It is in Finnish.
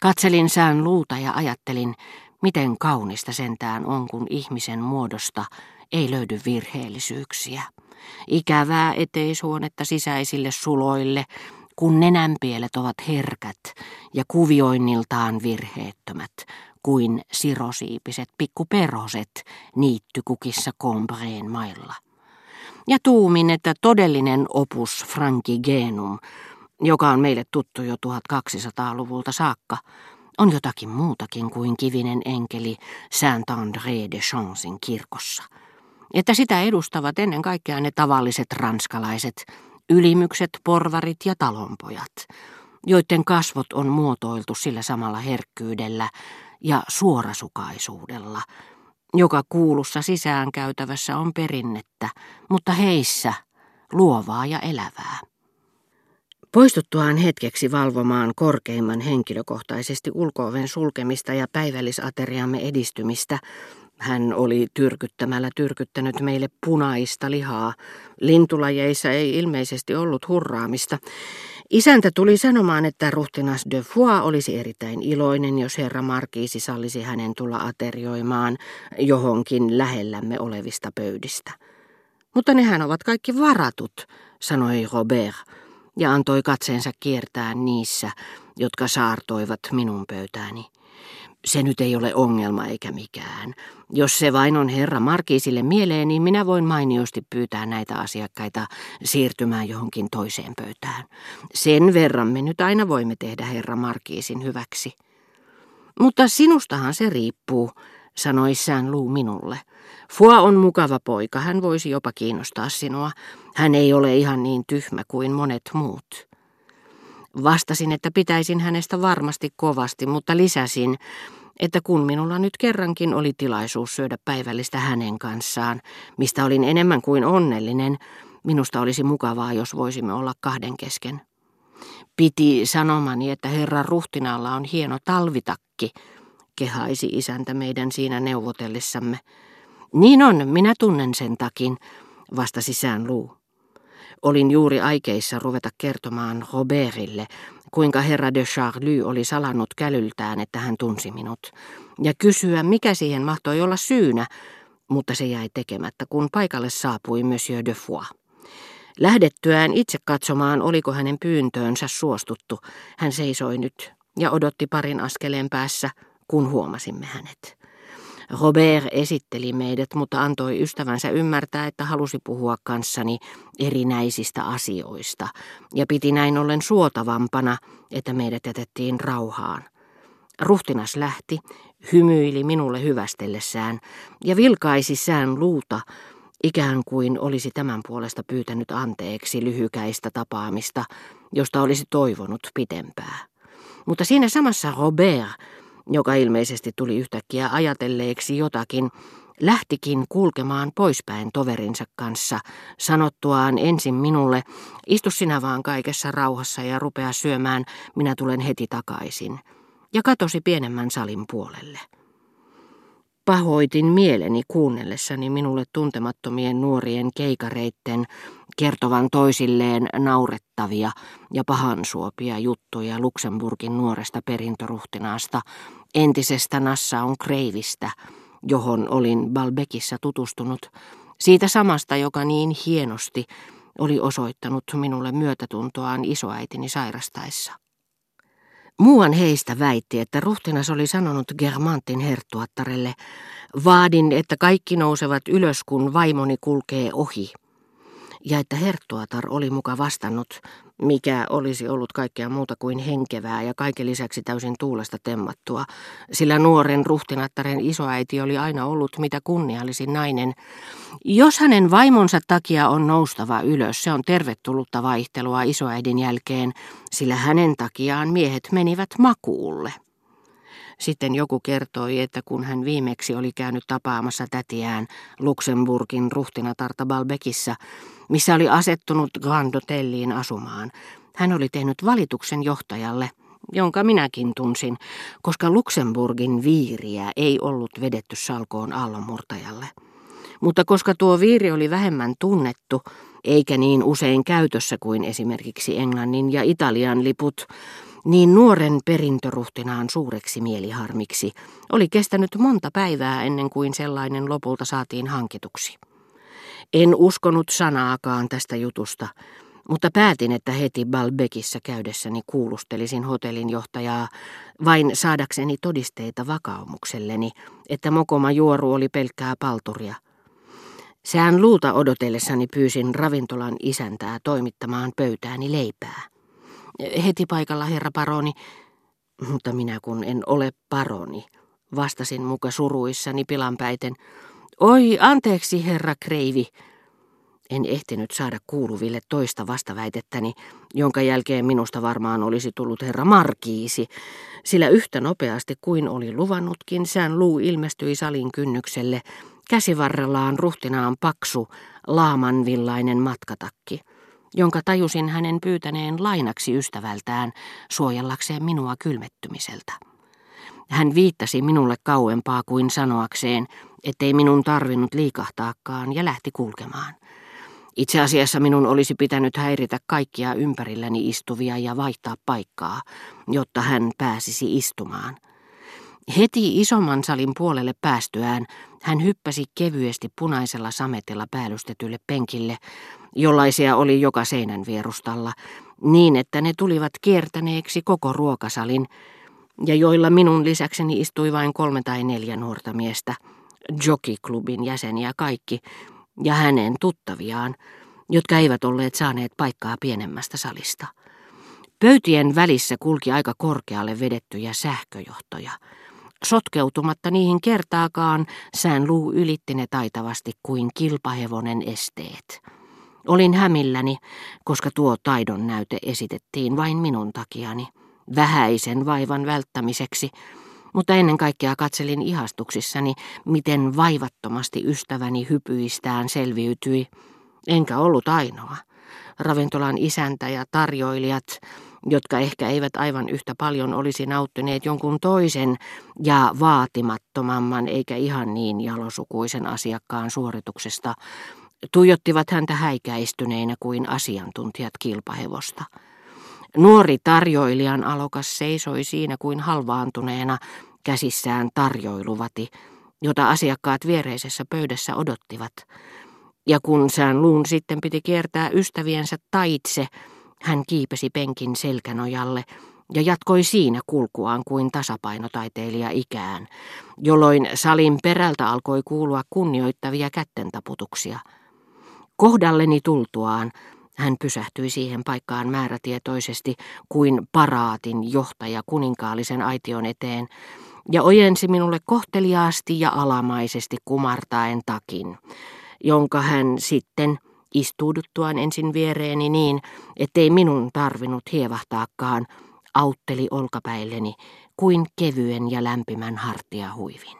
Katselin sään luuta ja ajattelin, miten kaunista sentään on, kun ihmisen muodosta ei löydy virheellisyyksiä. Ikävää eteishuonetta sisäisille suloille, kun nenänpielet ovat herkät ja kuvioinniltaan virheettömät, kuin sirosiipiset pikkuperhoset niittykukissa Combreen mailla. Ja tuumin, että todellinen opus Franki Genum, joka on meille tuttu jo 1200-luvulta saakka, on jotakin muutakin kuin kivinen enkeli Saint-André de Chansin kirkossa. Että sitä edustavat ennen kaikkea ne tavalliset ranskalaiset, ylimykset, porvarit ja talonpojat, joiden kasvot on muotoiltu sillä samalla herkkyydellä ja suorasukaisuudella, joka kuulussa sisäänkäytävässä on perinnettä, mutta heissä luovaa ja elävää. Poistuttuaan hetkeksi valvomaan korkeimman henkilökohtaisesti ulkooven sulkemista ja päivällisateriamme edistymistä, hän oli tyrkyttämällä tyrkyttänyt meille punaista lihaa. Lintulajeissa ei ilmeisesti ollut hurraamista. Isäntä tuli sanomaan, että ruhtinas de Foix olisi erittäin iloinen, jos herra Markiisi sallisi hänen tulla aterioimaan johonkin lähellämme olevista pöydistä. Mutta nehän ovat kaikki varatut, sanoi Robert ja antoi katseensa kiertää niissä, jotka saartoivat minun pöytääni. Se nyt ei ole ongelma eikä mikään. Jos se vain on herra Markiisille mieleen, niin minä voin mainiosti pyytää näitä asiakkaita siirtymään johonkin toiseen pöytään. Sen verran me nyt aina voimme tehdä herra Markiisin hyväksi. Mutta sinustahan se riippuu, sanoi sään Luu minulle. Fua on mukava poika, hän voisi jopa kiinnostaa sinua. Hän ei ole ihan niin tyhmä kuin monet muut. Vastasin, että pitäisin hänestä varmasti kovasti, mutta lisäsin, että kun minulla nyt kerrankin oli tilaisuus syödä päivällistä hänen kanssaan, mistä olin enemmän kuin onnellinen, minusta olisi mukavaa, jos voisimme olla kahden kesken. Piti sanomani, että herra Ruhtinaalla on hieno talvitakki, kehaisi isäntä meidän siinä neuvotellissamme. Niin on, minä tunnen sen takin, vastasi sään luu. Olin juuri aikeissa ruveta kertomaan Robertille, kuinka herra de Charlie oli salannut kälyltään, että hän tunsi minut, ja kysyä, mikä siihen mahtoi olla syynä, mutta se jäi tekemättä, kun paikalle saapui Monsieur de Foix. Lähdettyään itse katsomaan, oliko hänen pyyntöönsä suostuttu, hän seisoi nyt ja odotti parin askeleen päässä, kun huomasimme hänet. Robert esitteli meidät, mutta antoi ystävänsä ymmärtää, että halusi puhua kanssani erinäisistä asioista, ja piti näin ollen suotavampana, että meidät jätettiin rauhaan. Ruhtinas lähti, hymyili minulle hyvästellessään ja vilkaisi sään luuta, ikään kuin olisi tämän puolesta pyytänyt anteeksi lyhykäistä tapaamista, josta olisi toivonut pitempää. Mutta siinä samassa Robert joka ilmeisesti tuli yhtäkkiä ajatelleeksi jotakin, lähtikin kulkemaan poispäin toverinsa kanssa, sanottuaan ensin minulle, istu sinä vaan kaikessa rauhassa ja rupea syömään, minä tulen heti takaisin, ja katosi pienemmän salin puolelle. Pahoitin mieleni kuunnellessani minulle tuntemattomien nuorien keikareitten kertovan toisilleen naurettavia ja pahansuopia juttuja Luxemburgin nuoresta perintöruhtinaasta, entisestä Nassaun kreivistä, johon olin Balbekissa tutustunut, siitä samasta, joka niin hienosti oli osoittanut minulle myötätuntoaan isoäitini sairastaessa. Muuan heistä väitti, että ruhtinas oli sanonut Germantin herttuattarelle, vaadin, että kaikki nousevat ylös, kun vaimoni kulkee ohi ja että herttuatar oli muka vastannut, mikä olisi ollut kaikkea muuta kuin henkevää ja kaiken lisäksi täysin tuulesta temmattua, sillä nuoren ruhtinattaren isoäiti oli aina ollut mitä kunniallisin nainen. Jos hänen vaimonsa takia on noustava ylös, se on tervetullutta vaihtelua isoäidin jälkeen, sillä hänen takiaan miehet menivät makuulle. Sitten joku kertoi, että kun hän viimeksi oli käynyt tapaamassa tätiään Luxemburgin ruhtinatarta Balbekissa, missä oli asettunut Grand Hotelliin asumaan, hän oli tehnyt valituksen johtajalle, jonka minäkin tunsin, koska Luxemburgin viiriä ei ollut vedetty salkoon aallonmurtajalle. Mutta koska tuo viiri oli vähemmän tunnettu, eikä niin usein käytössä kuin esimerkiksi Englannin ja Italian liput, Niin nuoren perintöruhtinaan suureksi mieliharmiksi oli kestänyt monta päivää ennen kuin sellainen lopulta saatiin hankituksi. En uskonut sanaakaan tästä jutusta, mutta päätin, että heti Balbekissa käydessäni kuulustelisin hotellin johtajaa vain saadakseni todisteita vakaumukselleni, että mokoma juoru oli pelkkää palturia. Sään luuta odotellessani pyysin ravintolan isäntää toimittamaan pöytääni leipää. Heti paikalla, herra paroni, mutta minä kun en ole paroni, vastasin muka suruissani pilanpäiten. Oi, anteeksi, herra Kreivi, en ehtinyt saada kuuluville toista vastaväitettäni, jonka jälkeen minusta varmaan olisi tullut herra Markiisi, sillä yhtä nopeasti kuin oli luvannutkin, sään luu ilmestyi salin kynnykselle, käsivarrellaan ruhtinaan paksu, laamanvillainen matkatakki, jonka tajusin hänen pyytäneen lainaksi ystävältään suojellakseen minua kylmettymiseltä. Hän viittasi minulle kauempaa kuin sanoakseen, ettei minun tarvinnut liikahtaakaan ja lähti kulkemaan. Itse asiassa minun olisi pitänyt häiritä kaikkia ympärilläni istuvia ja vaihtaa paikkaa, jotta hän pääsisi istumaan. Heti isomman salin puolelle päästyään hän hyppäsi kevyesti punaisella sametella päällystetylle penkille, jollaisia oli joka seinän vierustalla, niin että ne tulivat kiertäneeksi koko ruokasalin, ja joilla minun lisäkseni istui vain kolme tai neljä nuorta miestä, jockeyklubin jäseniä kaikki, ja hänen tuttaviaan, jotka eivät olleet saaneet paikkaa pienemmästä salista. Pöytien välissä kulki aika korkealle vedettyjä sähköjohtoja. Sotkeutumatta niihin kertaakaan, sään luu ylitti ne taitavasti kuin kilpahevonen esteet. Olin hämilläni, koska tuo taidon näyte esitettiin vain minun takiani, vähäisen vaivan välttämiseksi, mutta ennen kaikkea katselin ihastuksissani, miten vaivattomasti ystäväni hypyistään selviytyi, enkä ollut ainoa. Ravintolan isäntä ja tarjoilijat, jotka ehkä eivät aivan yhtä paljon olisi nauttineet jonkun toisen ja vaatimattomamman eikä ihan niin jalosukuisen asiakkaan suorituksesta, tuijottivat häntä häikäistyneinä kuin asiantuntijat kilpahevosta. Nuori tarjoilijan alokas seisoi siinä kuin halvaantuneena käsissään tarjoiluvati, jota asiakkaat viereisessä pöydässä odottivat. Ja kun sään luun sitten piti kiertää ystäviensä taitse, hän kiipesi penkin selkänojalle ja jatkoi siinä kulkuaan kuin tasapainotaiteilija ikään, jolloin salin perältä alkoi kuulua kunnioittavia kättentaputuksia. Kohdalleni tultuaan hän pysähtyi siihen paikkaan määrätietoisesti kuin paraatin johtaja kuninkaallisen aition eteen ja ojensi minulle kohteliaasti ja alamaisesti kumartaen takin, jonka hän sitten istuuduttuaan ensin viereeni niin, ettei minun tarvinnut hievahtaakaan, autteli olkapäilleni kuin kevyen ja lämpimän hartia huivin.